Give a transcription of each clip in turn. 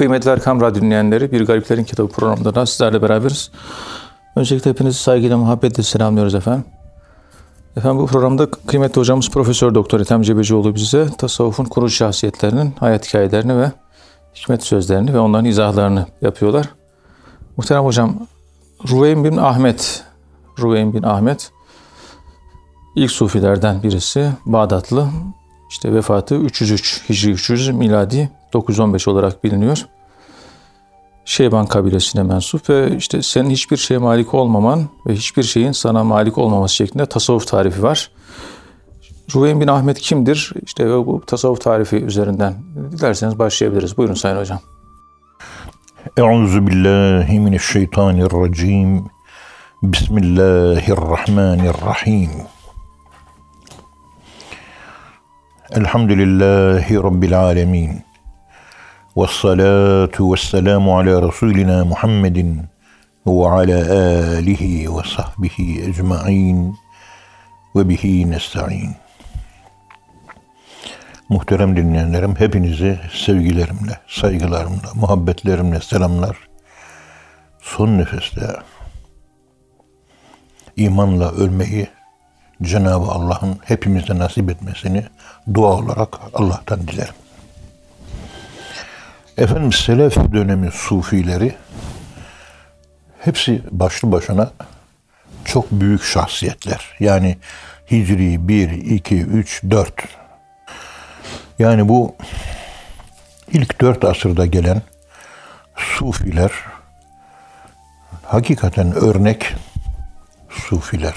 Kıymetli Erkam Radyo dinleyenleri, Bir Gariplerin Kitabı programında da sizlerle beraberiz. Öncelikle hepinizi saygıyla, muhabbetle selamlıyoruz efendim. Efendim bu programda kıymetli hocamız Profesör Doktor Ethem Cebecioğlu bize tasavvufun kurucu şahsiyetlerinin hayat hikayelerini ve hikmet sözlerini ve onların izahlarını yapıyorlar. Muhterem hocam, Ruveyn bin Ahmet, Ruveyn bin Ahmet ilk sufilerden birisi, Bağdatlı. İşte vefatı 303 Hicri 300 miladi 915 olarak biliniyor. Şeyban kabilesine mensup ve işte senin hiçbir şeye malik olmaman ve hiçbir şeyin sana malik olmaması şeklinde tasavvuf tarifi var. Ruveyn bin Ahmet kimdir? İşte bu tasavvuf tarifi üzerinden dilerseniz başlayabiliriz. Buyurun Sayın Hocam. Euzu billahi mineşşeytanirracim. Bismillahirrahmanirrahim. Elhamdülillahi Rabbil alemin. Ve salatu ve selamu ala Resulina Muhammedin ve ala alihi ve sahbihi ecma'in ve bihi nesta'in. Muhterem dinleyenlerim, hepinizi sevgilerimle, saygılarımla, muhabbetlerimle selamlar. Son nefeste imanla ölmeyi Cenab-ı Allah'ın hepimize nasip etmesini dua olarak Allah'tan dilerim. Efendim Selef dönemi sufileri hepsi başlı başına çok büyük şahsiyetler. Yani Hicri 1, 2, 3, 4. Yani bu ilk dört asırda gelen sufiler hakikaten örnek sufiler.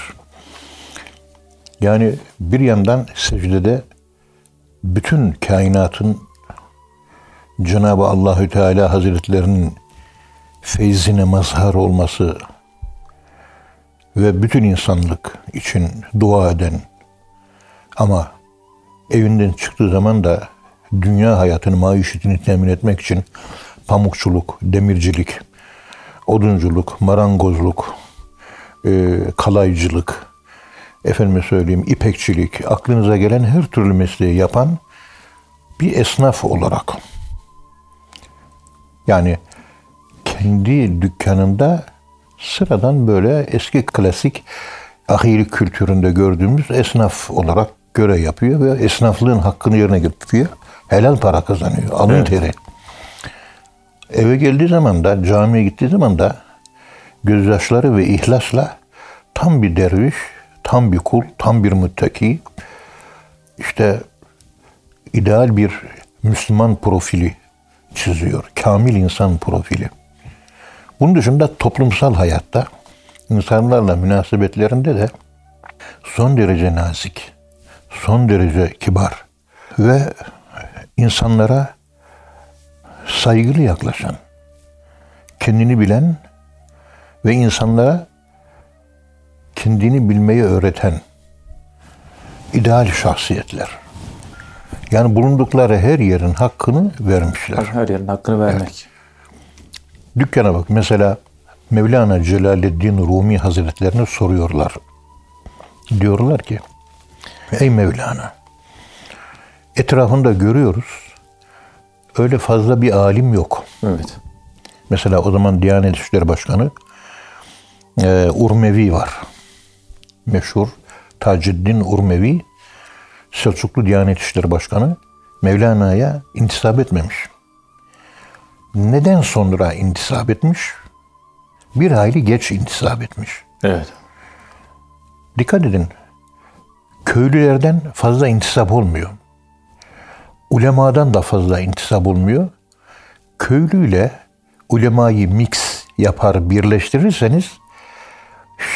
Yani bir yandan secdede bütün kainatın Cenab-ı Allahü Teala Hazretlerinin feyzine mazhar olması ve bütün insanlık için dua eden ama evinden çıktığı zaman da dünya hayatını, maişetini temin etmek için pamukçuluk, demircilik, odunculuk, marangozluk, e, kalaycılık, efendime söyleyeyim ipekçilik, aklınıza gelen her türlü mesleği yapan bir esnaf olarak yani kendi dükkanında sıradan böyle eski klasik ahiri kültüründe gördüğümüz esnaf olarak görev yapıyor ve esnaflığın hakkını yerine getiriyor. Helal para kazanıyor. Alın evet. teri. Eve geldiği zaman da camiye gittiği zaman da gözyaşları ve ihlasla tam bir derviş, tam bir kul, tam bir müttaki, işte ideal bir Müslüman profili çiziyor. Kamil insan profili. Bunun dışında toplumsal hayatta insanlarla münasebetlerinde de son derece nazik, son derece kibar ve insanlara saygılı yaklaşan, kendini bilen ve insanlara kendini bilmeyi öğreten ideal şahsiyetler. Yani bulundukları her yerin hakkını vermişler. Her yerin hakkını vermek. Evet. Dükkana bak mesela Mevlana Celaleddin Rumi Hazretlerine soruyorlar. Diyorlar ki Ey Mevlana etrafında görüyoruz öyle fazla bir alim yok. Evet. Mesela o zaman Diyanet İşleri Başkanı e, Urmevi var. Meşhur Taceddin Urmevi Selçuklu Diyanet İşleri Başkanı Mevlana'ya intisap etmemiş. Neden sonra intisap etmiş? Bir hayli geç intisap etmiş. Evet. Dikkat edin. Köylülerden fazla intisap olmuyor. Ulemadan da fazla intisap olmuyor. Köylüyle ulemayı mix yapar birleştirirseniz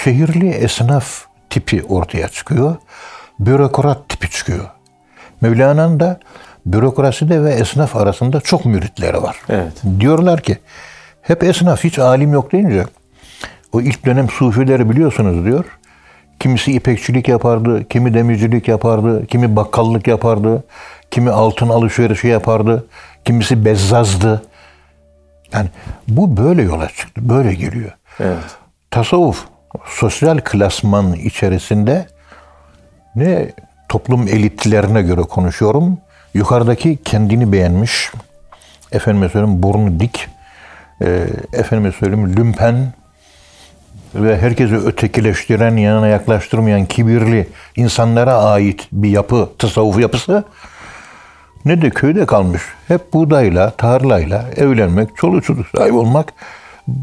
şehirli esnaf tipi ortaya çıkıyor. Bürokrat tipi çıkıyor. Mevlana'nın da bürokraside ve esnaf arasında çok müritleri var. Evet. Diyorlar ki hep esnaf hiç alim yok deyince o ilk dönem sufileri biliyorsunuz diyor. Kimisi ipekçilik yapardı, kimi demircilik yapardı, kimi bakkallık yapardı, kimi altın alışverişi yapardı, kimisi bezzazdı. Yani bu böyle yola çıktı, böyle geliyor. Evet. Tasavvuf sosyal klasman içerisinde ne toplum elitlerine göre konuşuyorum. Yukarıdaki kendini beğenmiş, efendime söyleyeyim burnu dik, e, efendime söyleyeyim lümpen ve herkesi ötekileştiren, yanına yaklaştırmayan kibirli insanlara ait bir yapı, tasavvuf yapısı ne de köyde kalmış. Hep buğdayla, tarlayla evlenmek, çoluk çocuk sahibi olmak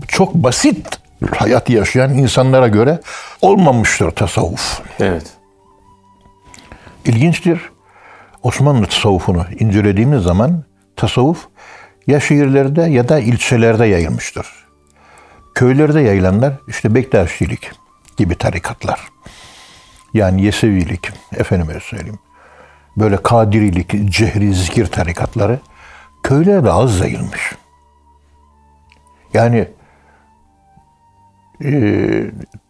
çok basit hayat yaşayan insanlara göre olmamıştır tasavvuf. Evet. İlginçtir. Osmanlı tasavvufunu incelediğimiz zaman tasavvuf ya şehirlerde ya da ilçelerde yayılmıştır. Köylerde yayılanlar işte Bektaşilik gibi tarikatlar. Yani Yesevilik, efendime söyleyeyim. Böyle Kadirilik, Cehri, Zikir tarikatları köylerde az yayılmış. Yani e,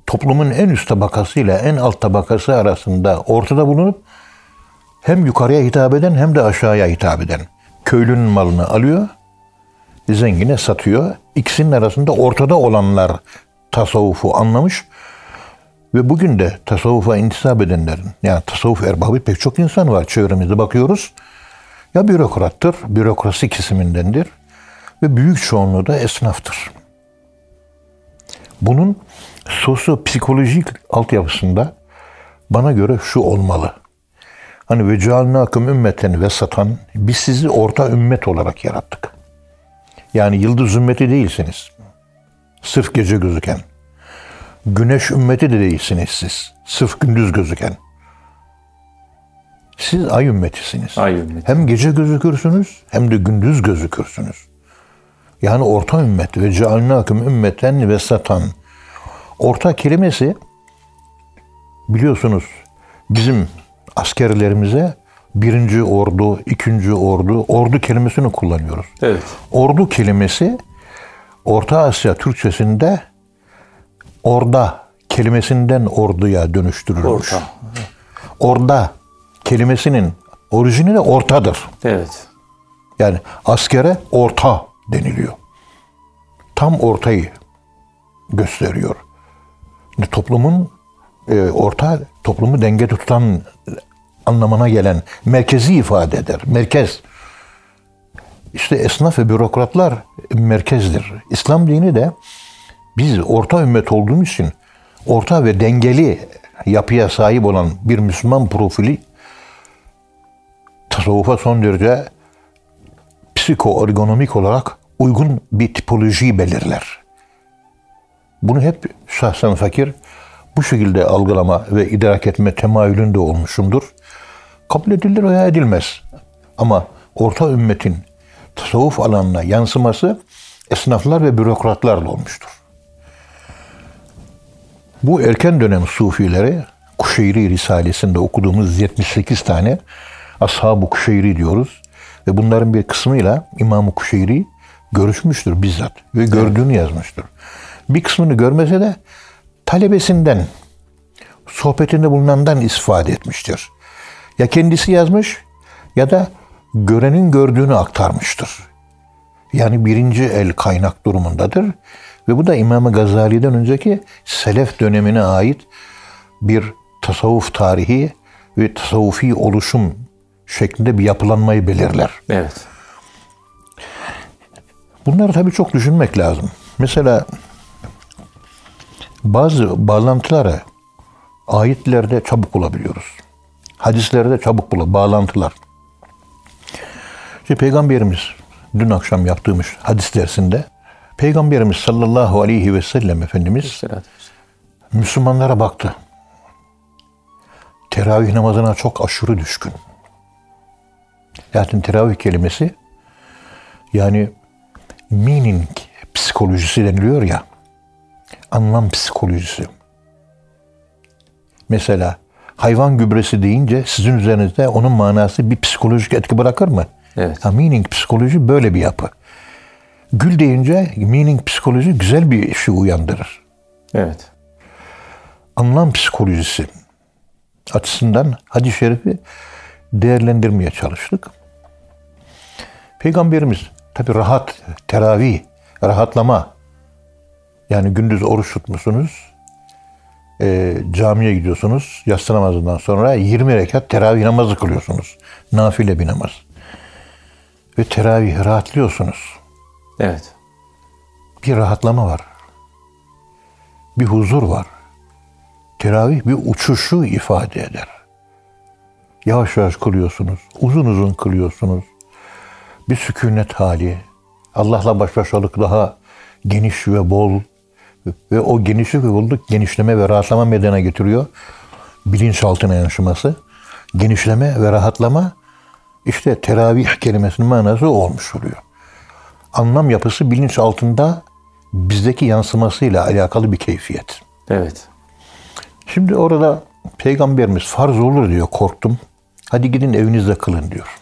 toplumun en üst tabakasıyla en alt tabakası arasında ortada bulunup hem yukarıya hitap eden hem de aşağıya hitap eden. Köylünün malını alıyor, zengine satıyor. İkisinin arasında ortada olanlar tasavvufu anlamış ve bugün de tasavvufa intisap edenlerin, yani tasavvuf erbabı pek çok insan var çevremizde bakıyoruz. Ya bürokrattır, bürokrasi kesimindendir ve büyük çoğunluğu da esnaftır. Bunun sosyo-psikolojik altyapısında bana göre şu olmalı. Hani ve cealnâküm ümmeten ve satan biz sizi orta ümmet olarak yarattık. Yani yıldız ümmeti değilsiniz. Sırf gece gözüken. Güneş ümmeti de değilsiniz siz. Sırf gündüz gözüken. Siz ay ümmetisiniz. Ay ümmeti. Hem gece gözükürsünüz hem de gündüz gözükürsünüz. Yani orta ümmet ve cealnâküm ümmeten ve satan. Orta kelimesi biliyorsunuz bizim askerlerimize birinci ordu, ikinci ordu, ordu kelimesini kullanıyoruz. Evet. Ordu kelimesi Orta Asya Türkçesinde orda kelimesinden orduya dönüştürülmüş. Orta. Orda kelimesinin orijini de ortadır. Evet. Yani askere orta deniliyor. Tam ortayı gösteriyor. Yani toplumun e, orta toplumu denge tutan anlamına gelen merkezi ifade eder. Merkez. İşte esnaf ve bürokratlar merkezdir. İslam dini de biz orta ümmet olduğumuz için orta ve dengeli yapıya sahip olan bir Müslüman profili tasavvufa son derece psikoergonomik olarak uygun bir tipolojiyi belirler. Bunu hep şahsen fakir bu şekilde algılama ve idrak etme temayülünde olmuşumdur. Kabul edilir veya edilmez. Ama orta ümmetin tasavvuf alanına yansıması esnaflar ve bürokratlarla olmuştur. Bu erken dönem sufileri Kuşeyri Risalesi'nde okuduğumuz 78 tane Ashab-ı Kuşeyri diyoruz. Ve bunların bir kısmıyla İmam-ı Kuşeyri görüşmüştür bizzat ve gördüğünü yazmıştır. Bir kısmını görmese de talebesinden, sohbetinde bulunandan istifade etmiştir. Ya kendisi yazmış ya da görenin gördüğünü aktarmıştır. Yani birinci el kaynak durumundadır. Ve bu da İmam Gazali'den önceki Selef dönemine ait bir tasavvuf tarihi ve tasavvufi oluşum şeklinde bir yapılanmayı belirler. Evet. Bunları tabii çok düşünmek lazım. Mesela bazı bağlantıları ayetlerde çabuk bulabiliyoruz. Hadislerde çabuk bula bağlantılar. İşte Peygamberimiz dün akşam yaptığımız hadis dersinde Peygamberimiz sallallahu aleyhi ve sellem Efendimiz. Müslümanlara baktı. Teravih namazına çok aşırı düşkün. Zaten teravih kelimesi yani meaning psikolojisi deniliyor ya. Anlam psikolojisi. Mesela hayvan gübresi deyince sizin üzerinizde onun manası bir psikolojik etki bırakır mı? Evet. Ha, meaning psikoloji böyle bir yapı. Gül deyince meaning psikoloji güzel bir şey uyandırır. Evet. Anlam psikolojisi açısından hadis-i şerifi değerlendirmeye çalıştık. Peygamberimiz tabi rahat, teravih, rahatlama. Yani gündüz oruç tutmuşsunuz, e, camiye gidiyorsunuz, yatsı namazından sonra 20 rekat teravih namazı kılıyorsunuz. Nafile bir namaz. ve teravih rahatlıyorsunuz. Evet. Bir rahatlama var. Bir huzur var. Teravih bir uçuşu ifade eder. Yavaş yavaş kılıyorsunuz. Uzun uzun kılıyorsunuz. Bir sükunet hali. Allah'la baş başalık daha geniş ve bol ve o genişlik ve bolluk genişleme ve rahatlama meydana getiriyor. Bilinçaltına yansıması. Genişleme ve rahatlama işte teravih kelimesinin manası olmuş oluyor. Anlam yapısı bilinç altında bizdeki yansımasıyla alakalı bir keyfiyet. Evet. Şimdi orada peygamberimiz farz olur diyor korktum. Hadi gidin evinizde kılın diyor.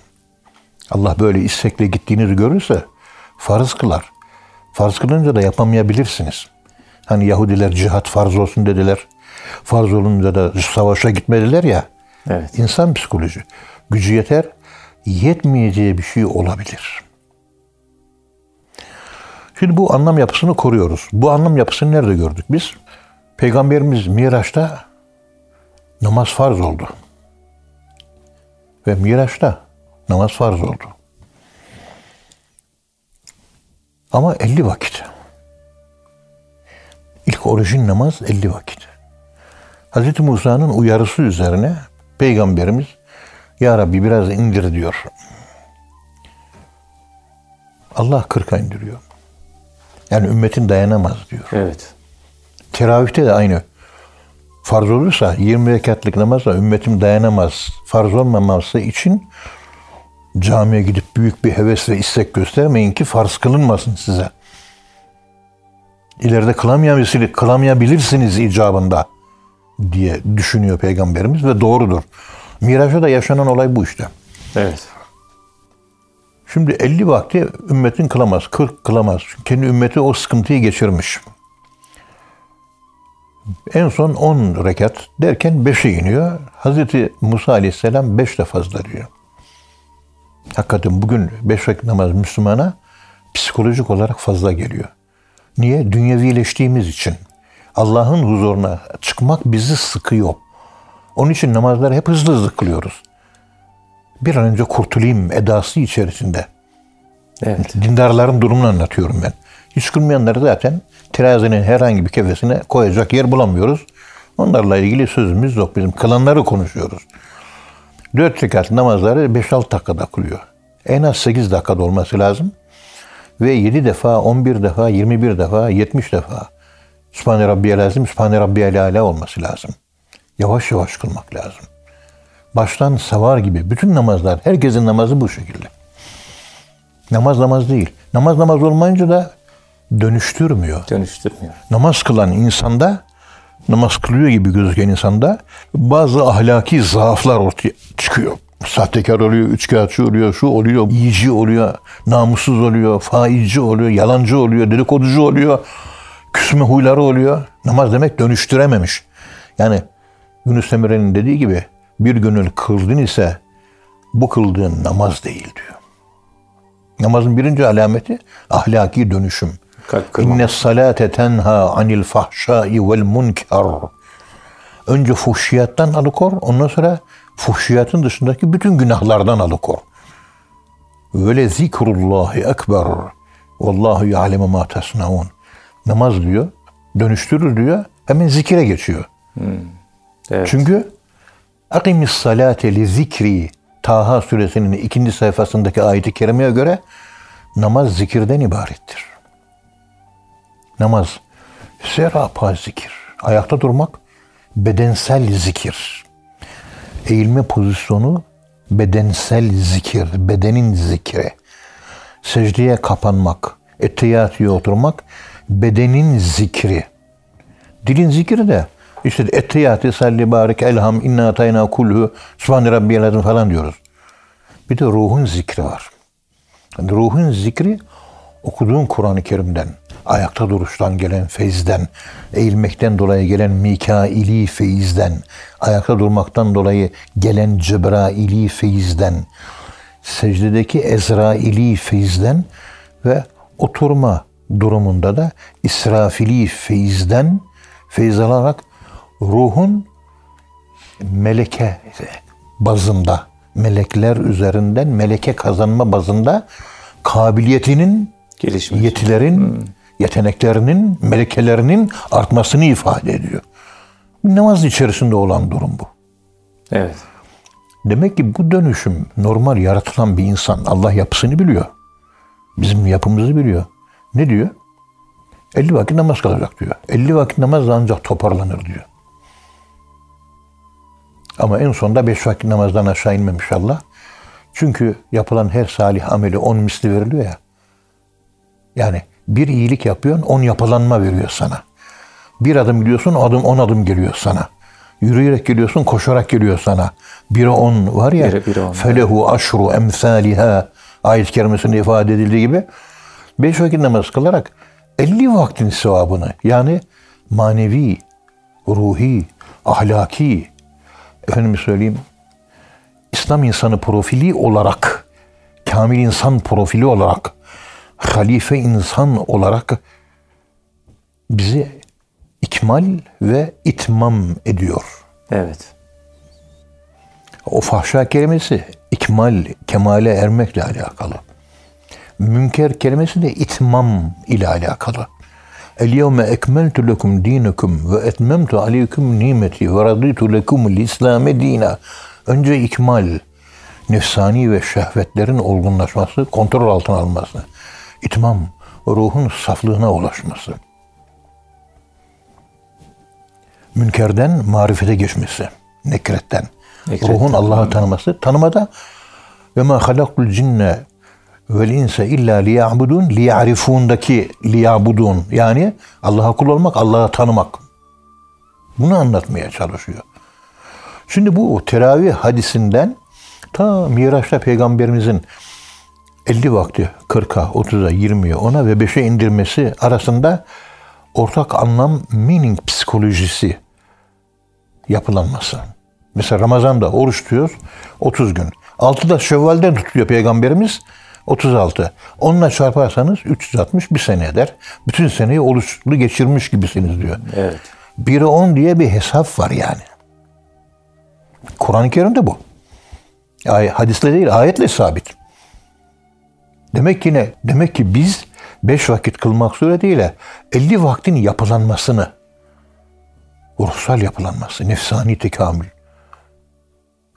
Allah böyle istekle gittiğinizi görürse farz kılar. Farz kılınca da yapamayabilirsiniz. Hani Yahudiler cihat farz olsun dediler. Farz olunca da savaşa gitmediler ya. Evet. İnsan psikoloji. Gücü yeter, yetmeyeceği bir şey olabilir. Şimdi bu anlam yapısını koruyoruz. Bu anlam yapısını nerede gördük biz? Peygamberimiz Miraç'ta namaz farz oldu. Ve Miraç'ta namaz farz oldu. Ama 50 vakit. İlk orijin namaz 50 vakit. Hz. Musa'nın uyarısı üzerine Peygamberimiz Ya Rabbi biraz indir diyor. Allah 40'a indiriyor. Yani ümmetin dayanamaz diyor. Evet. Teravihte de aynı. Farz olursa 20 rekatlık namazla ümmetim dayanamaz. Farz olmaması için camiye gidip büyük bir heves ve istek göstermeyin ki farz kılınmasın size. İleride kılamayabilirsiniz, kılamayabilirsiniz icabında diye düşünüyor Peygamberimiz ve doğrudur. Miraç'ta da yaşanan olay bu işte. Evet. Şimdi 50 vakti ümmetin kılamaz, 40 kılamaz. Kendi ümmeti o sıkıntıyı geçirmiş. En son 10 rekat derken 5'e iniyor. Hazreti Musa Aleyhisselam 5 de fazla diyor. Hakikaten bugün 5 rekat namaz Müslümana psikolojik olarak fazla geliyor. Niye? Dünyevileştiğimiz için. Allah'ın huzuruna çıkmak bizi sıkıyor. Onun için namazları hep hızlı hızlı kılıyoruz. Bir an önce kurtulayım edası içerisinde. Evet. Dindarların durumunu anlatıyorum ben. Hiç kılmayanları zaten terazinin herhangi bir kefesine koyacak yer bulamıyoruz. Onlarla ilgili sözümüz yok bizim. Kılanları konuşuyoruz. Dört rekat namazları 5-6 dakikada kılıyor. En az 8 dakikada olması lazım. Ve 7 defa, 11 defa, 21 defa, 70 defa Sübhane Rabbiyel Azim, Sübhane Rabbiyel Ala olması lazım. Yavaş yavaş kılmak lazım. Baştan savar gibi bütün namazlar, herkesin namazı bu şekilde. Namaz namaz değil. Namaz namaz olmayınca da dönüştürmüyor. Dönüştürmüyor. Namaz kılan insanda, namaz kılıyor gibi gözüken insanda bazı ahlaki zaaflar ortaya çıkıyor. Sahtekar oluyor, üçkağıtçı oluyor, şu oluyor, yiyici oluyor, namussuz oluyor, faizci oluyor, yalancı oluyor, dedikoducu oluyor, küsme huyları oluyor. Namaz demek dönüştürememiş. Yani Yunus Emre'nin dediği gibi bir gönül kıldın ise bu kıldığın namaz değil diyor. Namazın birinci alameti ahlaki dönüşüm. İnne salate tenha anil fahşai vel munker. Önce fuhşiyattan alıkor, ondan sonra fuhşiyatın dışındaki bütün günahlardan alıkor. Böyle zikrullahi ekber. Vallahu ya'lemu ma tasnaun. Namaz diyor, dönüştürür diyor, hemen zikire geçiyor. Evet. Çünkü akimis salate li zikri Taha suresinin ikinci sayfasındaki ayeti kerimeye göre namaz zikirden ibarettir. Namaz serapa zikir. Ayakta durmak bedensel zikir. Eğilme pozisyonu bedensel zikir, bedenin zikri. Secdeye kapanmak, ettehiyatüye oturmak bedenin zikri. Dilin zikri de işte ettehiyatü salli barik elham inna atayna kulhu subhane rabbiyel falan diyoruz. Bir de ruhun zikri var. Yani ruhun zikri okuduğun Kur'an-ı Kerim'den, ayakta duruştan gelen feyizden, eğilmekten dolayı gelen Mikaili feyizden, ayakta durmaktan dolayı gelen Cebraili feyizden, secdedeki Ezraili feyizden ve oturma durumunda da İsrafili feyizden feyiz alarak ruhun meleke bazında melekler üzerinden meleke kazanma bazında kabiliyetinin, Gelişmiş. yetilerin, yeteneklerinin, melekelerinin artmasını ifade ediyor. Namaz içerisinde olan durum bu. Evet. Demek ki bu dönüşüm normal yaratılan bir insan Allah yapısını biliyor. Bizim yapımızı biliyor. Ne diyor? 50 vakit namaz kılacak diyor. 50 vakit namaz ancak toparlanır diyor. Ama en sonunda 5 vakit namazdan aşağı inmemiş Allah. Çünkü yapılan her salih ameli 10 misli veriliyor ya. Yani bir iyilik yapıyorsun 10 yapılanma veriyor sana. Bir adım gidiyorsun adım 10 adım geliyor sana. Yürüyerek geliyorsun koşarak geliyor sana. Bire 10 var ya. Bire- bire on, Felehu aşru emsaliha ayet kerimesinde ifade edildiği gibi 5 vakit namaz kılarak 50 vaktin sevabını yani manevi, ruhi, ahlaki, efendim söyleyeyim İslam insanı profili olarak, kamil insan profili olarak, halife insan olarak bizi ikmal ve itmam ediyor. Evet. O fahşa kelimesi ikmal, kemale ermekle alakalı. Münker kelimesi de itmam ile alakalı. El yevme ekmeltu lekum dinekum ve etmemtu aleyküm nimeti ve raditu lekumul İslame dina. Önce ikmal, nefsani ve şehvetlerin olgunlaşması, kontrol altına alınması. İtmam, ruhun saflığına ulaşması. Münkerden marifete geçmesi, nekretten. Nekretten. Ruhun Allah'ı tanıması. Tanımada ve ma halakul cinne vel insa illa liya'budun liya'rifundaki liya'budun yani Allah'a kul olmak, Allah'ı tanımak. Bunu anlatmaya çalışıyor. Şimdi bu teravih hadisinden ta Miraç'ta peygamberimizin 50 vakti 40'a, 30'a, 20'ye, 10'a ve 5'e indirmesi arasında ortak anlam meaning psikolojisi yapılanması. Mesela Ramazan'da oruç tutuyoruz 30 gün. 6'da Şevval'den tutuyor Peygamberimiz 36. Onunla çarparsanız 360 bir sene eder. Bütün seneyi oruçlu geçirmiş gibisiniz diyor. Evet. 1'e 10 diye bir hesap var yani. Kur'an-ı Kerim'de bu. Ay, hadisle değil, ayetle sabit. Demek ki ne? Demek ki biz 5 vakit kılmak suretiyle 50 vaktin yapılanmasını, ruhsal yapılanması, nefsani tekamül.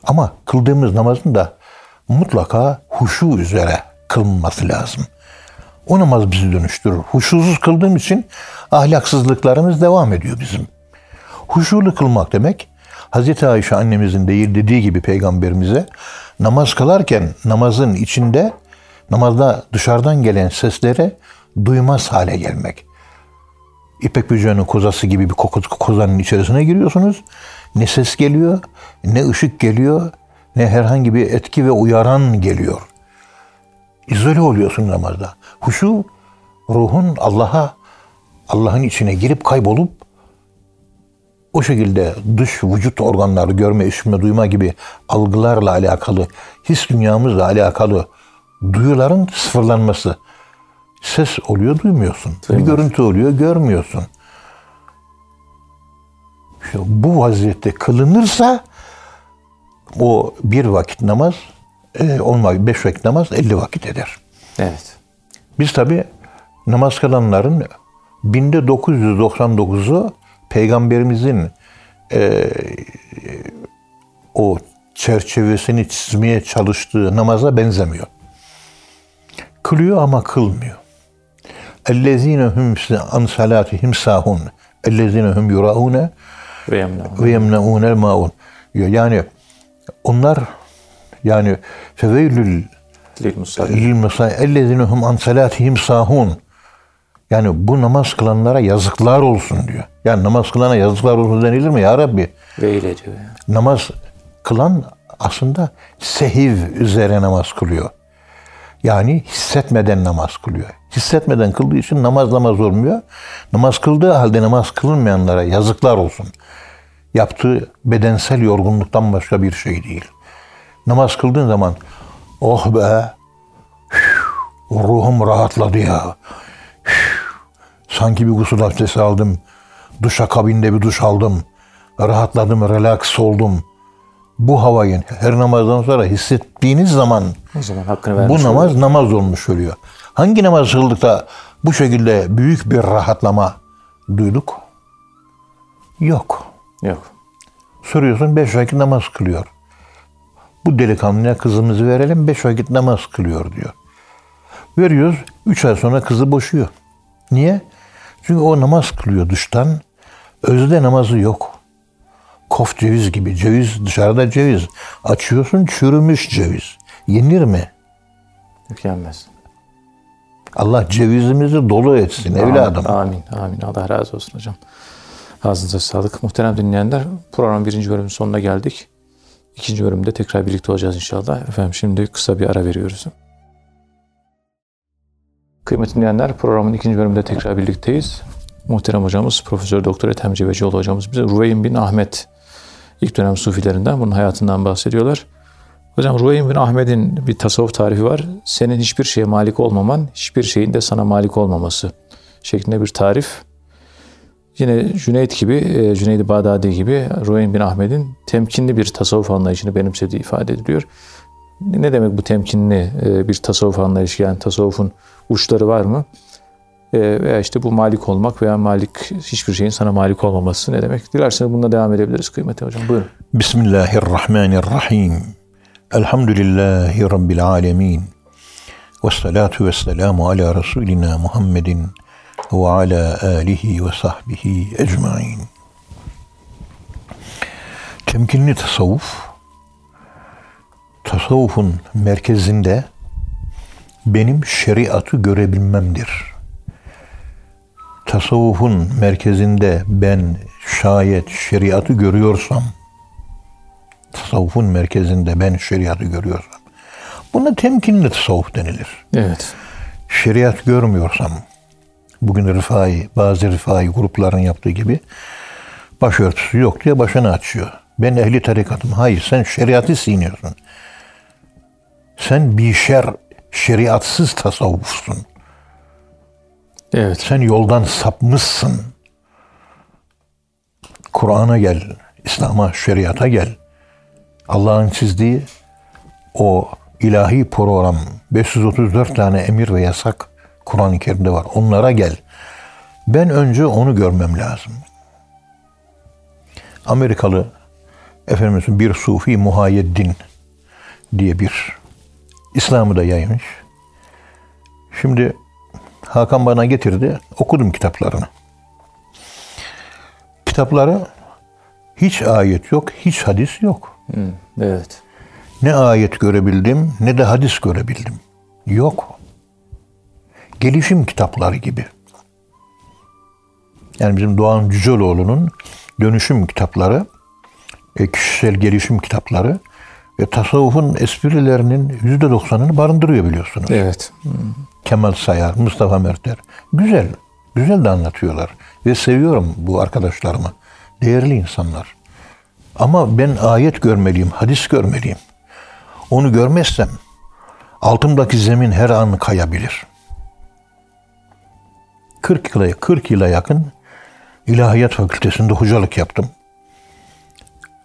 Ama kıldığımız namazın da mutlaka huşu üzere kılınması lazım. O namaz bizi dönüştürür. Huşusuz kıldığım için ahlaksızlıklarımız devam ediyor bizim. Huşulu kılmak demek Hazreti Ayşe annemizin değil dediği gibi peygamberimize namaz kılarken namazın içinde namazda dışarıdan gelen sesleri duymaz hale gelmek. İpek böceğinin kozası gibi bir kozanın içerisine giriyorsunuz. Ne ses geliyor, ne ışık geliyor, ne herhangi bir etki ve uyaran geliyor. İzole oluyorsun namazda. Huşu ruhun Allah'a Allah'ın içine girip kaybolup o şekilde dış vücut organları görme, işitme, duyma gibi algılarla alakalı, his dünyamızla alakalı duyuların sıfırlanması. Ses oluyor, duymuyorsun. Bir görüntü oluyor, görmüyorsun. İşte bu vaziyette kılınırsa o bir vakit namaz, e, on vakit, beş vakit namaz 50 vakit eder. Evet. Biz tabi namaz kılanların binde 999'u peygamberimizin e, o çerçevesini çizmeye çalıştığı namaza benzemiyor. Kılıyor ama kılmıyor. اَلَّذ۪ينَ هُمْ عَنْ صَلَاتِهِمْ سَاهُونَ اَلَّذ۪ينَ هُمْ يُرَعُونَ Ve yemna. ve yemneûnel maun. diyor. Yani onlar yani feveylül Lil musalli. lil mesai ellezinehum an salatihim sahun. Yani bu namaz kılanlara yazıklar olsun diyor. Yani namaz kılana yazıklar olsun denilir mi ya Rabbi? Ve ile diyor. ya. Namaz kılan aslında sehiv üzere namaz kılıyor. Yani hissetmeden namaz kılıyor. Hissetmeden kıldığı için namaz namaz olmuyor. Namaz kıldığı halde namaz kılınmayanlara yazıklar olsun. Yaptığı bedensel yorgunluktan başka bir şey değil. Namaz kıldığın zaman oh be ruhum rahatladı ya. Sanki bir gusül abdesti aldım. Duşa kabinde bir duş aldım. Rahatladım, relax oldum. Bu havayı her namazdan sonra hissettiğiniz zaman O zaman hakkını bu namaz namaz olmuş oluyor. Hangi namaz kıldıkta bu şekilde büyük bir rahatlama duyduk? Yok. Yok. Soruyorsun beş vakit namaz kılıyor. Bu delikanlıya kızımızı verelim beş vakit namaz kılıyor diyor. Veriyoruz üç ay sonra kızı boşuyor. Niye? Çünkü o namaz kılıyor dıştan. Özde namazı yok. Kof ceviz gibi. Ceviz dışarıda ceviz. Açıyorsun çürümüş ceviz. Yenir mi? Tükenmez. Allah cevizimizi dolu etsin evladım. Amin, amin. Allah razı olsun hocam. Ağzınıza sağlık. Muhterem dinleyenler, programın birinci bölümünün sonuna geldik. İkinci bölümde tekrar birlikte olacağız inşallah. Efendim şimdi kısa bir ara veriyoruz. Kıymetli dinleyenler, programın ikinci bölümünde tekrar birlikteyiz. Muhterem hocamız, Profesör Doktor Ethem Cebecioğlu hocamız bize Ruveyn bin Ahmet ilk dönem sufilerinden, bunun hayatından bahsediyorlar. Hocam Ruveyn bin Ahmet'in bir tasavvuf tarifi var. Senin hiçbir şeye malik olmaman, hiçbir şeyin de sana malik olmaması şeklinde bir tarif. Yine Cüneyt gibi, e, Cüneyd-i Bağdadi gibi Ruveyn bin Ahmet'in temkinli bir tasavvuf anlayışını benimsediği ifade ediliyor. Ne demek bu temkinli e, bir tasavvuf anlayışı? Yani tasavvufun uçları var mı? E, Veya işte bu malik olmak veya malik hiçbir şeyin sana malik olmaması ne demek? Dilerseniz bununla devam edebiliriz kıymetli hocam. Buyurun. Bismillahirrahmanirrahim. Elhamdülillahi Rabbil alemin. Ve salatu ve selamu ala Resulina Muhammedin ve ala alihi ve sahbihi ecmain. Temkinli tasavvuf, tasavvufun merkezinde benim şeriatı görebilmemdir. Tasavvufun merkezinde ben şayet şeriatı görüyorsam, tasavvufun merkezinde ben şeriatı görüyorsam, buna temkinli tasavvuf denilir. Evet. Şeriat görmüyorsam, bugün rifai, bazı rifai grupların yaptığı gibi başörtüsü yok diye başını açıyor. Ben ehli tarikatım. Hayır sen şeriatı siniyorsun. Sen bir şer, şeriatsız tasavvufsun. Evet. Sen yoldan sapmışsın. Kur'an'a gel, İslam'a, şeriata gel. Allah'ın çizdiği o ilahi program, 534 tane emir ve yasak Kur'an-ı Kerim'de var. Onlara gel. Ben önce onu görmem lazım. Amerikalı efendim bir sufi Muhayyeddin diye bir İslam'ı da yaymış. Şimdi Hakan bana getirdi. Okudum kitaplarını. Kitapları hiç ayet yok, hiç hadis yok. Hı, evet. Ne ayet görebildim ne de hadis görebildim. Yok. Gelişim kitapları gibi. Yani bizim Doğan Cüceloğlu'nun dönüşüm kitapları, e, kişisel gelişim kitapları ve tasavvufun esprilerinin yüzde doksanını barındırıyor biliyorsunuz. Evet. Kemal Sayar, Mustafa Mertler. Güzel, güzel de anlatıyorlar. Ve seviyorum bu arkadaşlarımı. Değerli insanlar. Ama ben ayet görmeliyim, hadis görmeliyim. Onu görmezsem altımdaki zemin her an kayabilir. 40 yıla, 40 yıla yakın İlahiyat Fakültesi'nde hocalık yaptım.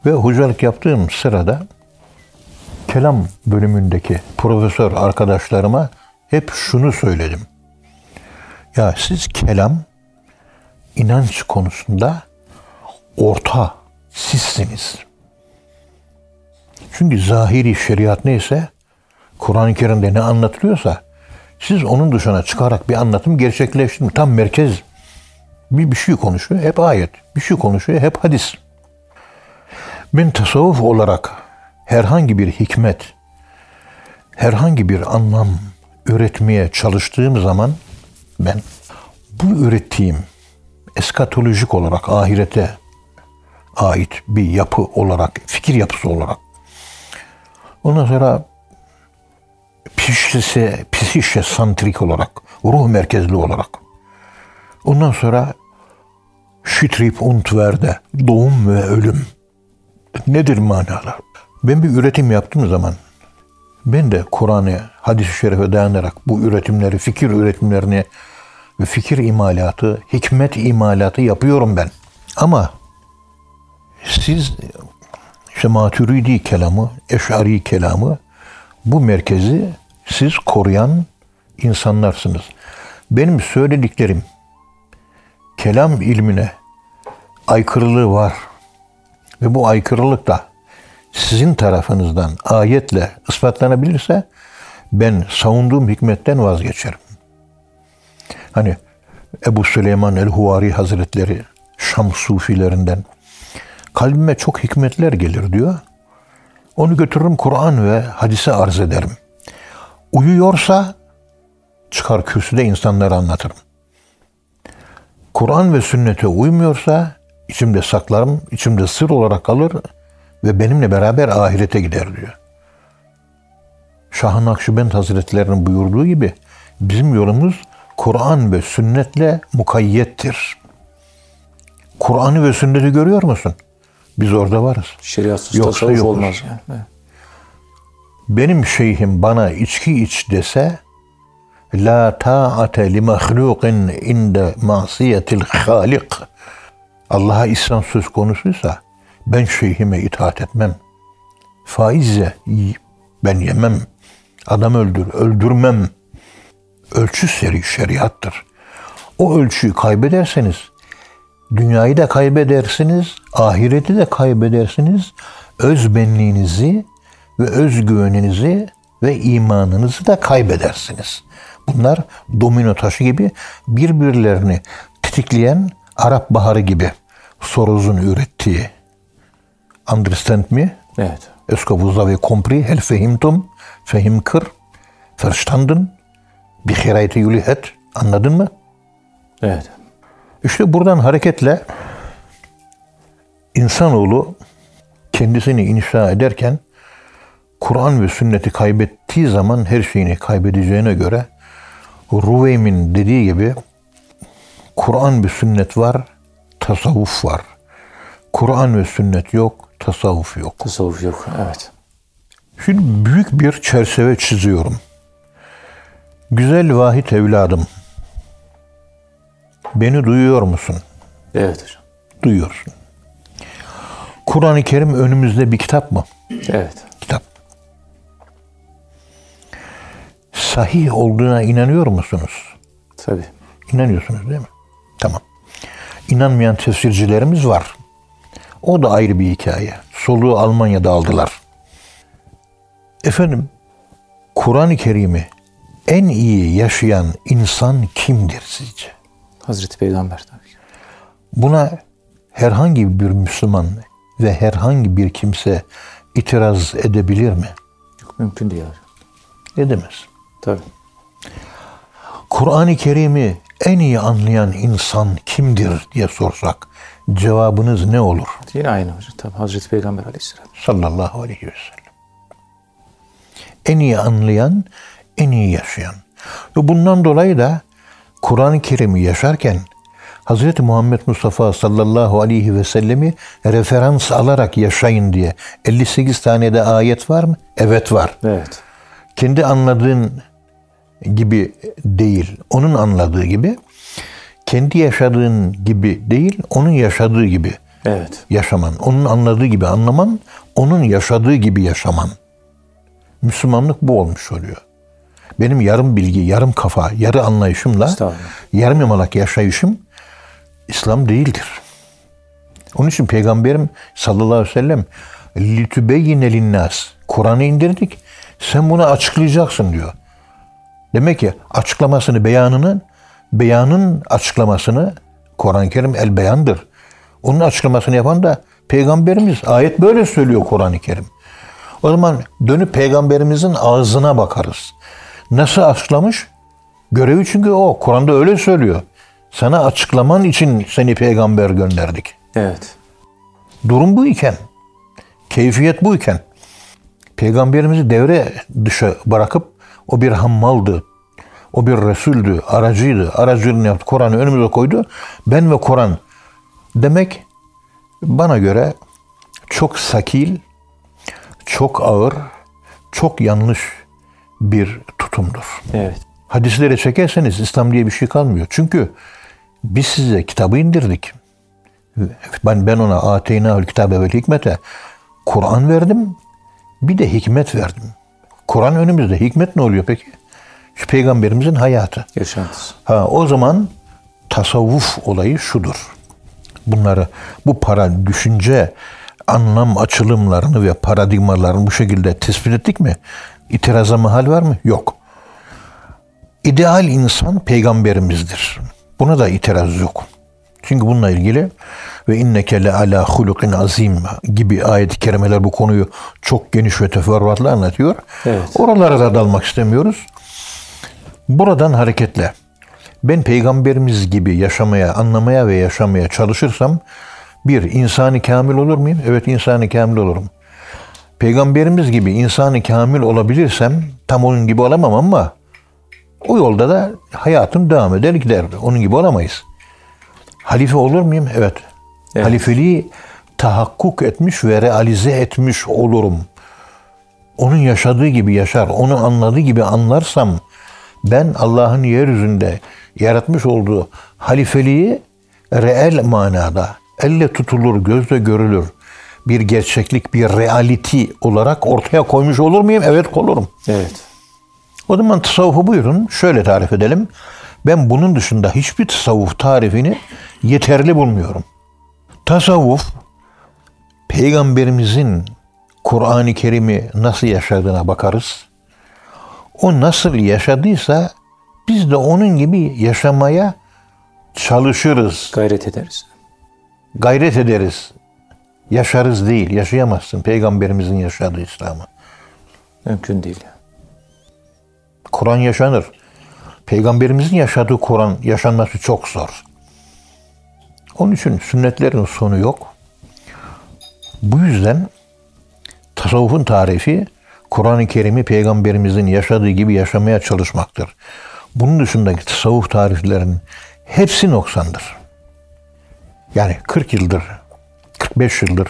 Ve hocalık yaptığım sırada kelam bölümündeki profesör arkadaşlarıma hep şunu söyledim. Ya siz kelam inanç konusunda orta sizsiniz. Çünkü zahiri şeriat neyse Kur'an-ı Kerim'de ne anlatılıyorsa siz onun dışına çıkarak bir anlatım gerçekleştirin. Tam merkez bir, bir şey konuşuyor hep ayet. Bir şey konuşuyor hep hadis. Ben tasavvuf olarak herhangi bir hikmet, herhangi bir anlam üretmeye çalıştığım zaman ben bu ürettiğim eskatolojik olarak ahirete ait bir yapı olarak, fikir yapısı olarak ondan sonra psişe, psişe santrik olarak, ruh merkezli olarak ondan sonra Şitrip und Verde, doğum ve ölüm. Nedir manalar? Ben bir üretim yaptığım zaman ben de Kur'an'ı, hadis-i şerife dayanarak bu üretimleri, fikir üretimlerini ve fikir imalatı, hikmet imalatı yapıyorum ben. Ama siz işte Maturidi kelamı, Eş'ari kelamı bu merkezi siz koruyan insanlarsınız. Benim söylediklerim kelam ilmine aykırılığı var. Ve bu aykırılık da sizin tarafınızdan ayetle ispatlanabilirse ben savunduğum hikmetten vazgeçerim. Hani Ebu Süleyman el-Huvari Hazretleri Şam sufilerinden kalbime çok hikmetler gelir diyor. Onu götürürüm Kur'an ve hadise arz ederim. Uyuyorsa çıkar kürsüde insanlara anlatırım. Kur'an ve sünnete uymuyorsa içimde saklarım, içimde sır olarak kalır ve benimle beraber ahirete gider diyor. Şah-ı Nakşibend Hazretleri'nin buyurduğu gibi bizim yolumuz Kur'an ve sünnetle mukayyettir. Kur'an'ı ve sünneti görüyor musun? Biz orada varız. Şeriatsız Yoksa tasavvuf yokuz. olmaz yani. Evet. Benim şeyhim bana içki iç dese La ta'ate li mahlukin inde masiyetil halik. Allah'a isyan söz konusuysa ben şeyhime itaat etmem. Faizle ben yemem. Adam öldür, öldürmem. Ölçü seri şeriattır. O ölçüyü kaybederseniz dünyayı da kaybedersiniz, ahireti de kaybedersiniz. Öz benliğinizi ve özgüveninizi ve imanınızı da kaybedersiniz. Bunlar domino taşı gibi birbirlerini tetikleyen Arap Baharı gibi Soros'un ürettiği. Understand me? Evet. Est-ce que vous avez compris? Hel fehimtum? Fehim kır. Verstanden? Bir hirayete yulihet. Anladın mı? Evet. İşte buradan hareketle insanoğlu kendisini inşa ederken Kur'an ve sünneti kaybettiği zaman her şeyini kaybedeceğine göre Ruveym'in dediği gibi Kur'an ve sünnet var, tasavvuf var. Kur'an ve sünnet yok, tasavvuf yok. Tasavvuf yok. Evet. Şimdi büyük bir çerçeve çiziyorum. Güzel vahit evladım. Beni duyuyor musun? Evet hocam. Duyuyorsun. Kur'an-ı Kerim önümüzde bir kitap mı? Evet. Kitap. Sahih olduğuna inanıyor musunuz? Tabii. İnanıyorsunuz değil mi? Tamam. İnanmayan tefsircilerimiz var. O da ayrı bir hikaye. Soluğu Almanya'da aldılar. Efendim, Kur'an-ı Kerim'i en iyi yaşayan insan kimdir sizce? Hazreti Peygamber tabii ki. Buna herhangi bir Müslüman ve herhangi bir kimse itiraz edebilir mi? Yok, mümkün değil hocam. Edemez. Tabii. Kur'an-ı Kerim'i en iyi anlayan insan kimdir diye sorsak cevabınız ne olur? Yine aynı hocam. Tabii Hazreti Peygamber Aleyhisselam. Sallallahu aleyhi ve sellem. En iyi anlayan, en iyi yaşayan. Ve bundan dolayı da Kur'an-ı Kerim'i yaşarken Hz. Muhammed Mustafa sallallahu aleyhi ve sellemi referans alarak yaşayın diye 58 tane de ayet var mı? Evet var. Evet. kendi anladığın gibi değil, onun anladığı gibi, kendi yaşadığın gibi değil, onun yaşadığı gibi Evet. yaşaman, onun anladığı gibi anlaman, onun yaşadığı gibi yaşaman. Müslümanlık bu olmuş oluyor. Benim yarım bilgi, yarım kafa, yarı anlayışımla yarım yamalak yaşayışım İslam değildir. Onun için Peygamberim sallallahu aleyhi ve sellem litübeyyine linnas Kur'an'ı indirdik. Sen bunu açıklayacaksın diyor. Demek ki açıklamasını, beyanını, beyanın açıklamasını Kur'an-ı Kerim el beyandır. Onun açıklamasını yapan da Peygamberimiz. Ayet böyle söylüyor Kur'an-ı Kerim. O zaman dönüp Peygamberimizin ağzına bakarız. Nasıl açıklamış? Görevi çünkü o. Kur'an'da öyle söylüyor. Sana açıklaman için seni peygamber gönderdik. Evet. Durum bu iken, keyfiyet bu iken, peygamberimizi devre dışı bırakıp o bir hammaldı, o bir resuldü, aracıydı, aracılığını yaptı, Kur'an'ı önümüze koydu. Ben ve Kur'an demek bana göre çok sakil, çok ağır, çok yanlış bir tutumdur. Evet. Hadisleri çekerseniz İslam diye bir şey kalmıyor. Çünkü biz size kitabı indirdik. Ben, ben ona ateynahül kitabe vel hikmete Kur'an verdim. Bir de hikmet verdim. Kur'an önümüzde. Hikmet ne oluyor peki? Şu peygamberimizin hayatı. Yaşantısı. Ha, o zaman tasavvuf olayı şudur. Bunları bu para düşünce anlam açılımlarını ve paradigmalarını bu şekilde tespit ettik mi? İtiraza mahal var mı? Yok. İdeal insan peygamberimizdir. Buna da itiraz yok. Çünkü bununla ilgili ve inneke le ala hulukin azim gibi ayet-i kerimeler bu konuyu çok geniş ve teferruatlı anlatıyor. Evet. Oralara da dalmak istemiyoruz. Buradan hareketle ben peygamberimiz gibi yaşamaya, anlamaya ve yaşamaya çalışırsam bir insani kamil olur muyum? Evet insani kamil olurum. Peygamberimiz gibi insanı kamil olabilirsem tam onun gibi olamam ama o yolda da hayatım devam eder gider. Onun gibi olamayız. Halife olur muyum? Evet. Evet. Halifeliği tahakkuk etmiş ve realize etmiş olurum. Onun yaşadığı gibi yaşar, onu anladığı gibi anlarsam ben Allah'ın yeryüzünde yaratmış olduğu halifeliği reel manada elle tutulur, gözle görülür bir gerçeklik, bir reality olarak ortaya koymuş olur muyum? Evet olurum. Evet. O zaman tasavvufu buyurun şöyle tarif edelim. Ben bunun dışında hiçbir tasavvuf tarifini yeterli bulmuyorum. Tasavvuf peygamberimizin Kur'an-ı Kerim'i nasıl yaşadığına bakarız. O nasıl yaşadıysa biz de onun gibi yaşamaya çalışırız, Gayret ederiz. gayret ederiz. Yaşarız değil, yaşayamazsın peygamberimizin yaşadığı İslam'ı. Mümkün değil. Kur'an yaşanır. Peygamberimizin yaşadığı Kur'an yaşanması çok zor. Onun için sünnetlerin sonu yok. Bu yüzden tasavvufun tarifi Kur'an-ı Kerim'i peygamberimizin yaşadığı gibi yaşamaya çalışmaktır. Bunun dışındaki tasavvuf tariflerinin hepsi noksandır. Yani 40 yıldır, 45 yıldır,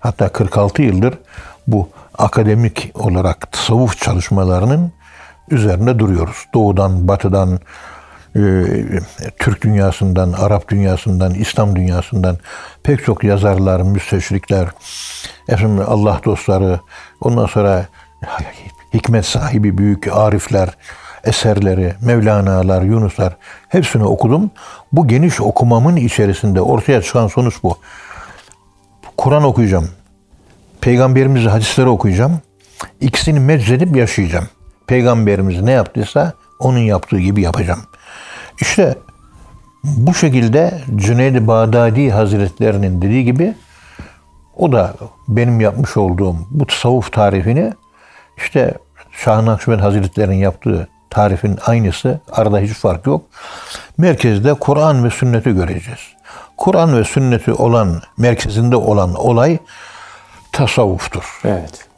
hatta 46 yıldır bu akademik olarak tasavvuf çalışmalarının üzerinde duruyoruz. Doğudan, batıdan, Türk dünyasından, Arap dünyasından, İslam dünyasından pek çok yazarlar, müsteşrikler, efendim Allah dostları, ondan sonra hikmet sahibi büyük arifler, eserleri, Mevlana'lar, Yunuslar hepsini okudum. Bu geniş okumamın içerisinde ortaya çıkan sonuç bu. Kur'an okuyacağım. Peygamberimizin hadisleri okuyacağım. İkisini meczedip yaşayacağım. Peygamberimiz ne yaptıysa onun yaptığı gibi yapacağım. İşte bu şekilde Cüneyd-i Bağdadi Hazretlerinin dediği gibi o da benim yapmış olduğum bu tasavvuf tarifini işte Şah-ı Nakşibend Hazretleri'nin yaptığı tarifin aynısı. Arada hiç fark yok. Merkezde Kur'an ve sünneti göreceğiz. Kur'an ve sünneti olan, merkezinde olan olay tasavvuftur. Evet.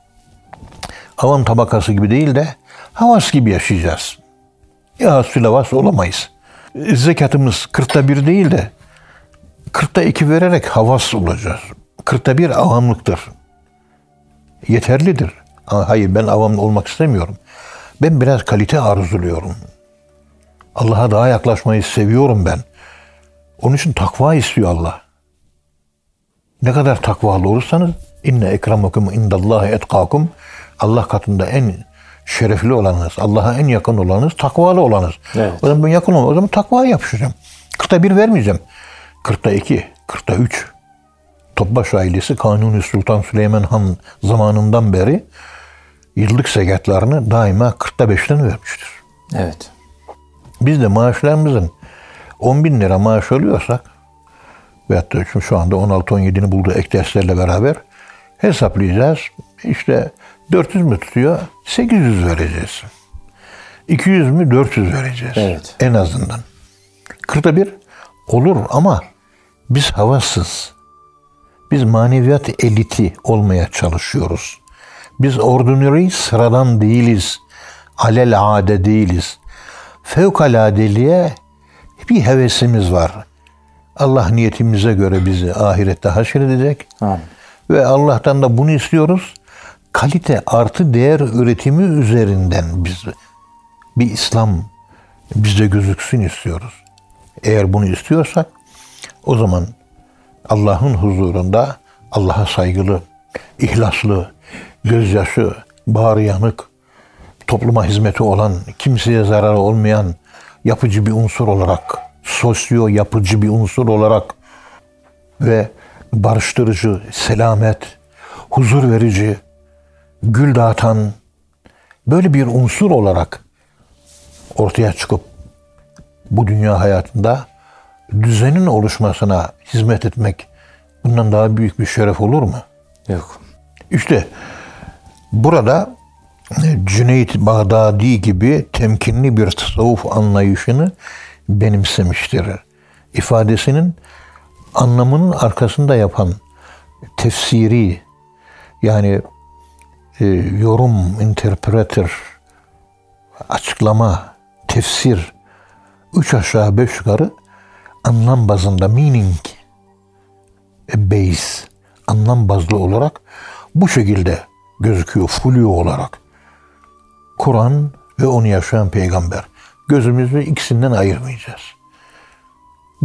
Avam tabakası gibi değil de havas gibi yaşayacağız. Ya sülavas olamayız. Zekatımız kırkta bir değil de kırkta iki vererek havas olacağız. Kırkta bir avamlıktır. Yeterlidir. Ama hayır ben avam olmak istemiyorum. Ben biraz kalite arzuluyorum. Allah'a daha yaklaşmayı seviyorum ben. Onun için takva istiyor Allah. Ne kadar takvalı olursanız inne ekramakum indallahi etkakum Allah katında en şerefli olanınız, Allah'a en yakın olanınız, takvalı olanınız. Evet. O zaman ben yakın olmam. O zaman takvaya yapışacağım. Kırkta bir vermeyeceğim. Kırkta iki, kırkta üç. Topbaş ailesi Kanuni Sultan Süleyman Han zamanından beri yıllık zekatlarını daima kırkta beşten vermiştir. Evet. Biz de maaşlarımızın 10 bin lira maaş alıyorsak veyahut da şu anda 16-17'ni bulduğu ek derslerle beraber hesaplayacağız. İşte 400 mü tutuyor? 800 vereceğiz. 200 mü? 400 vereceğiz. Evet. En azından. Kırkta bir olur ama biz havasız. Biz maneviyat eliti olmaya çalışıyoruz. Biz ordinary sıradan değiliz. Alel ade değiliz. Fevkaladeliğe bir hevesimiz var. Allah niyetimize göre bizi ahirette haşredecek. Amin. Ve Allah'tan da bunu istiyoruz. Kalite artı değer üretimi üzerinden biz bir İslam bizde gözüksün istiyoruz. Eğer bunu istiyorsak o zaman Allah'ın huzurunda Allah'a saygılı, ihlaslı, gözyaşı, bağrı yanık, topluma hizmeti olan, kimseye zararı olmayan yapıcı bir unsur olarak, sosyo yapıcı bir unsur olarak ve barıştırıcı, selamet, huzur verici, gül dağıtan böyle bir unsur olarak ortaya çıkıp bu dünya hayatında düzenin oluşmasına hizmet etmek bundan daha büyük bir şeref olur mu? Yok. İşte burada Cüneyt Bağdadi gibi temkinli bir tasavvuf anlayışını benimsemiştir. İfadesinin anlamının arkasında yapan tefsiri yani e, yorum, interpreter, açıklama, tefsir üç aşağı beş yukarı anlam bazında meaning base anlam bazlı olarak bu şekilde gözüküyor flu olarak. Kur'an ve onu yaşayan peygamber. Gözümüzü ikisinden ayırmayacağız.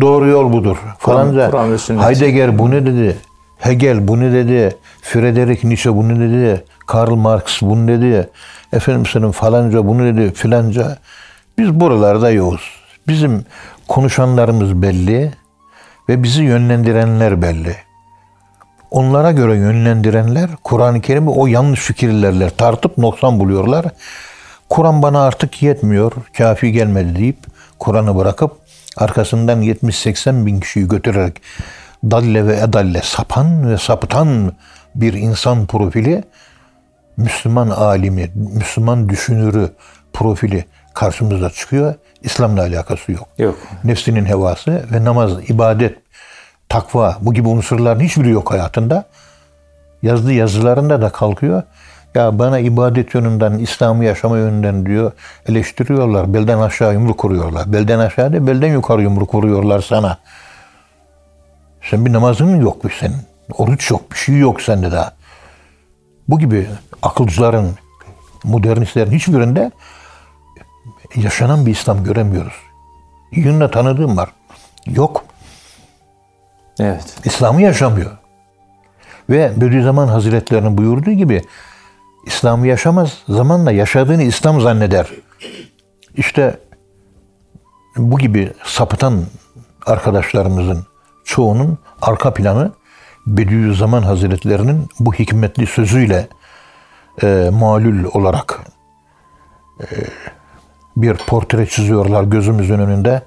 Doğru yol budur. Falanca sünnet. Heidegger bunu dedi. Hegel bunu dedi. Friedrich Nietzsche bunu dedi. Karl Marx bunu dedi. Efendim senin falanca bunu dedi filanca. Biz buralarda yoğuz. Bizim konuşanlarımız belli ve bizi yönlendirenler belli. Onlara göre yönlendirenler Kur'an-ı Kerim'i o yanlış fikirlerle tartıp noksan buluyorlar. Kur'an bana artık yetmiyor, kafi gelmedi deyip Kur'an'ı bırakıp arkasından 70-80 bin kişiyi götürerek dalle ve edalle sapan ve sapıtan bir insan profili Müslüman alimi, Müslüman düşünürü profili karşımıza çıkıyor. İslam'la alakası yok. Yok. Nefsinin hevası ve namaz, ibadet, takva bu gibi unsurların hiçbiri yok hayatında. Yazdığı yazılarında da kalkıyor. Ya bana ibadet yönünden, İslam'ı yaşama yönünden diyor eleştiriyorlar. Belden aşağı yumruk vuruyorlar. Belden aşağı değil, belden yukarı yumruk vuruyorlar sana. Sen bir namazın yok bir senin. Oruç yok, bir şey yok sende daha. Bu gibi akılcıların, modernistlerin hiçbirinde yaşanan bir İslam göremiyoruz. Yönüne tanıdığım var. Yok. Evet. İslam'ı yaşamıyor. Ve Bediüzzaman Hazretlerinin buyurduğu gibi İslam'ı yaşamaz, zamanla yaşadığını İslam zanneder. İşte bu gibi sapıtan arkadaşlarımızın çoğunun arka planı Bediüzzaman Hazretlerinin bu hikmetli sözüyle e, malul olarak e, bir portre çiziyorlar gözümüzün önünde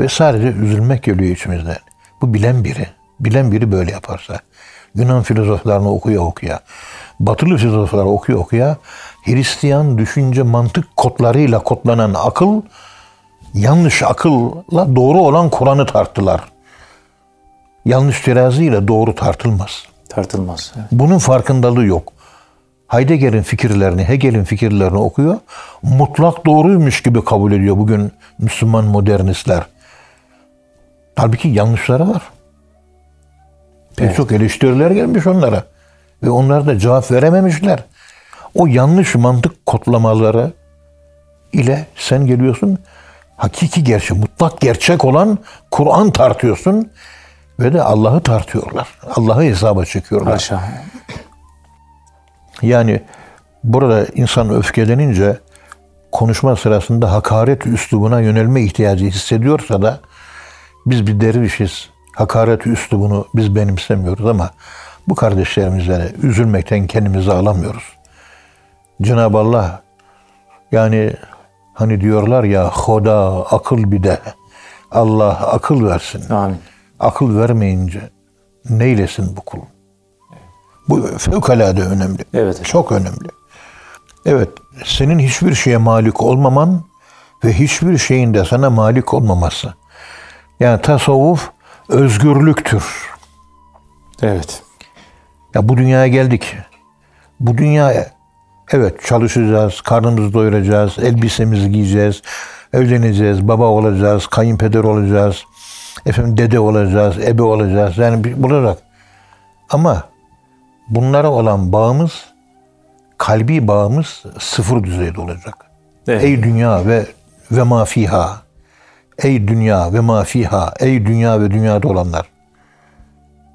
ve sadece üzülmek geliyor içimizden. Bu bilen biri. Bilen biri böyle yaparsa. Yunan filozoflarını okuya okuya, batılı filozofları okuya okuya, Hristiyan düşünce mantık kodlarıyla kodlanan akıl, yanlış akılla doğru olan Kur'an'ı tarttılar. Yanlış teraziyle doğru tartılmaz. Tartılmaz. Evet. Bunun farkındalığı yok. Heidegger'in fikirlerini, Hegel'in fikirlerini okuyor. Mutlak doğruymuş gibi kabul ediyor bugün Müslüman modernistler. Halbuki yanlışları var. Pek Evet. çok eleştiriler gelmiş onlara. Ve onlar da cevap verememişler. O yanlış mantık kodlamaları ile sen geliyorsun hakiki gerçek, mutlak gerçek olan Kur'an tartıyorsun ve de Allah'ı tartıyorlar. Allah'ı hesaba çekiyorlar. Haşa. Yani burada insan öfkelenince konuşma sırasında hakaret üslubuna yönelme ihtiyacı hissediyorsa da biz bir dervişiz. Hakaret üslubunu biz benimsemiyoruz ama bu kardeşlerimize üzülmekten kendimizi alamıyoruz. Cenab-ı Allah yani hani diyorlar ya Hoda akıl bir de Allah akıl versin. Amin. Akıl vermeyince neylesin bu kul? Bu fevkalade önemli. Evet. Çok önemli. Evet, senin hiçbir şeye malik olmaman ve hiçbir şeyin de sana malik olmaması. Yani tasavvuf özgürlüktür. Evet. Ya bu dünyaya geldik. Bu dünya evet çalışacağız, karnımızı doyuracağız, elbisemizi giyeceğiz, evleneceğiz, baba olacağız, kayınpeder olacağız, efendim dede olacağız, ebe olacağız. Yani bulacak. Ama bunlara olan bağımız, kalbi bağımız sıfır düzeyde olacak. Evet. Ey dünya ve ve ma fiha. Ey dünya ve ma fiha. Ey dünya ve dünyada olanlar.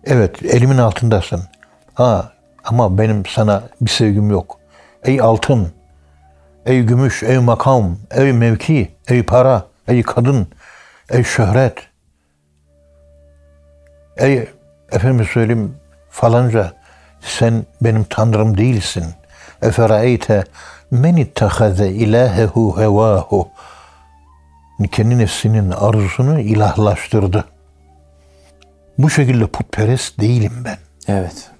Evet, elimin altındasın. Ha, Ama benim sana bir sevgim yok. Ey altın, ey gümüş, ey makam, ey mevki, ey para, ey kadın, ey şöhret, ey efendim söyleyeyim falanca sen benim tanrım değilsin. Eferaeyte men ittehaze ilahehu hevahu. Kendi nefsinin arzusunu ilahlaştırdı. Bu şekilde putperest değilim ben. Evet.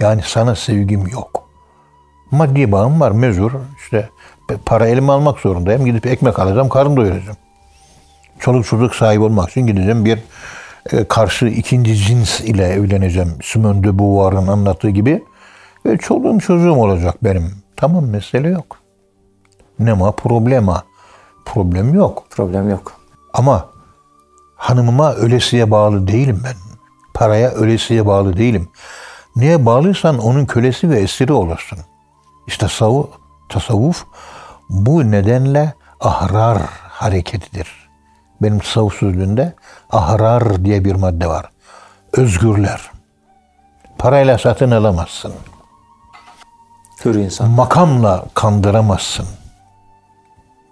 Yani sana sevgim yok. Maddi bağım var mezur. İşte para elime almak zorundayım. Gidip ekmek alacağım, karın doyuracağım. Çoluk çocuk sahibi olmak için gideceğim bir karşı ikinci cins ile evleneceğim. Simone de Beauvoir'ın anlattığı gibi. Ve çoluğum çocuğum olacak benim. Tamam mesele yok. Nema problema. Problem yok. Problem yok. Ama hanımıma ölesiye bağlı değilim ben. Paraya ölesiye bağlı değilim. Neye bağlıysan onun kölesi ve esiri olursun. İşte tasavvuf bu nedenle ahrar hareketidir. Benim tasavvuf sözlüğünde ahrar diye bir madde var. Özgürler. Parayla satın alamazsın. Hür insan. Makamla kandıramazsın.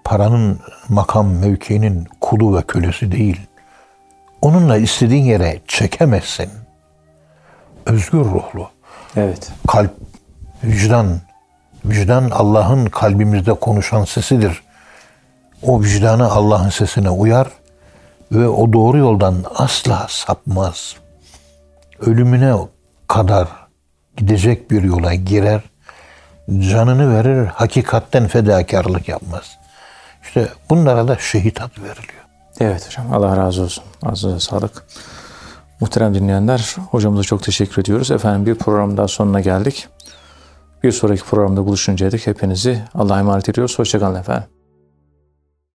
Paranın makam mevkinin kulu ve kölesi değil. Onunla istediğin yere çekemezsin. Özgür ruhlu. Evet. Kalp, vicdan. Vicdan Allah'ın kalbimizde konuşan sesidir. O vicdanı Allah'ın sesine uyar ve o doğru yoldan asla sapmaz. Ölümüne kadar gidecek bir yola girer, canını verir, hakikatten fedakarlık yapmaz. İşte bunlara da şehit adı veriliyor. Evet hocam. Allah razı olsun. Ağzınıza sağlık. Muhterem dinleyenler, hocamıza çok teşekkür ediyoruz. Efendim bir program daha sonuna geldik. Bir sonraki programda buluşuncaya dek hepinizi Allah'a emanet ediyoruz. Hoşçakalın efendim.